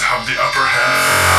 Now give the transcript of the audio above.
have the upper hand.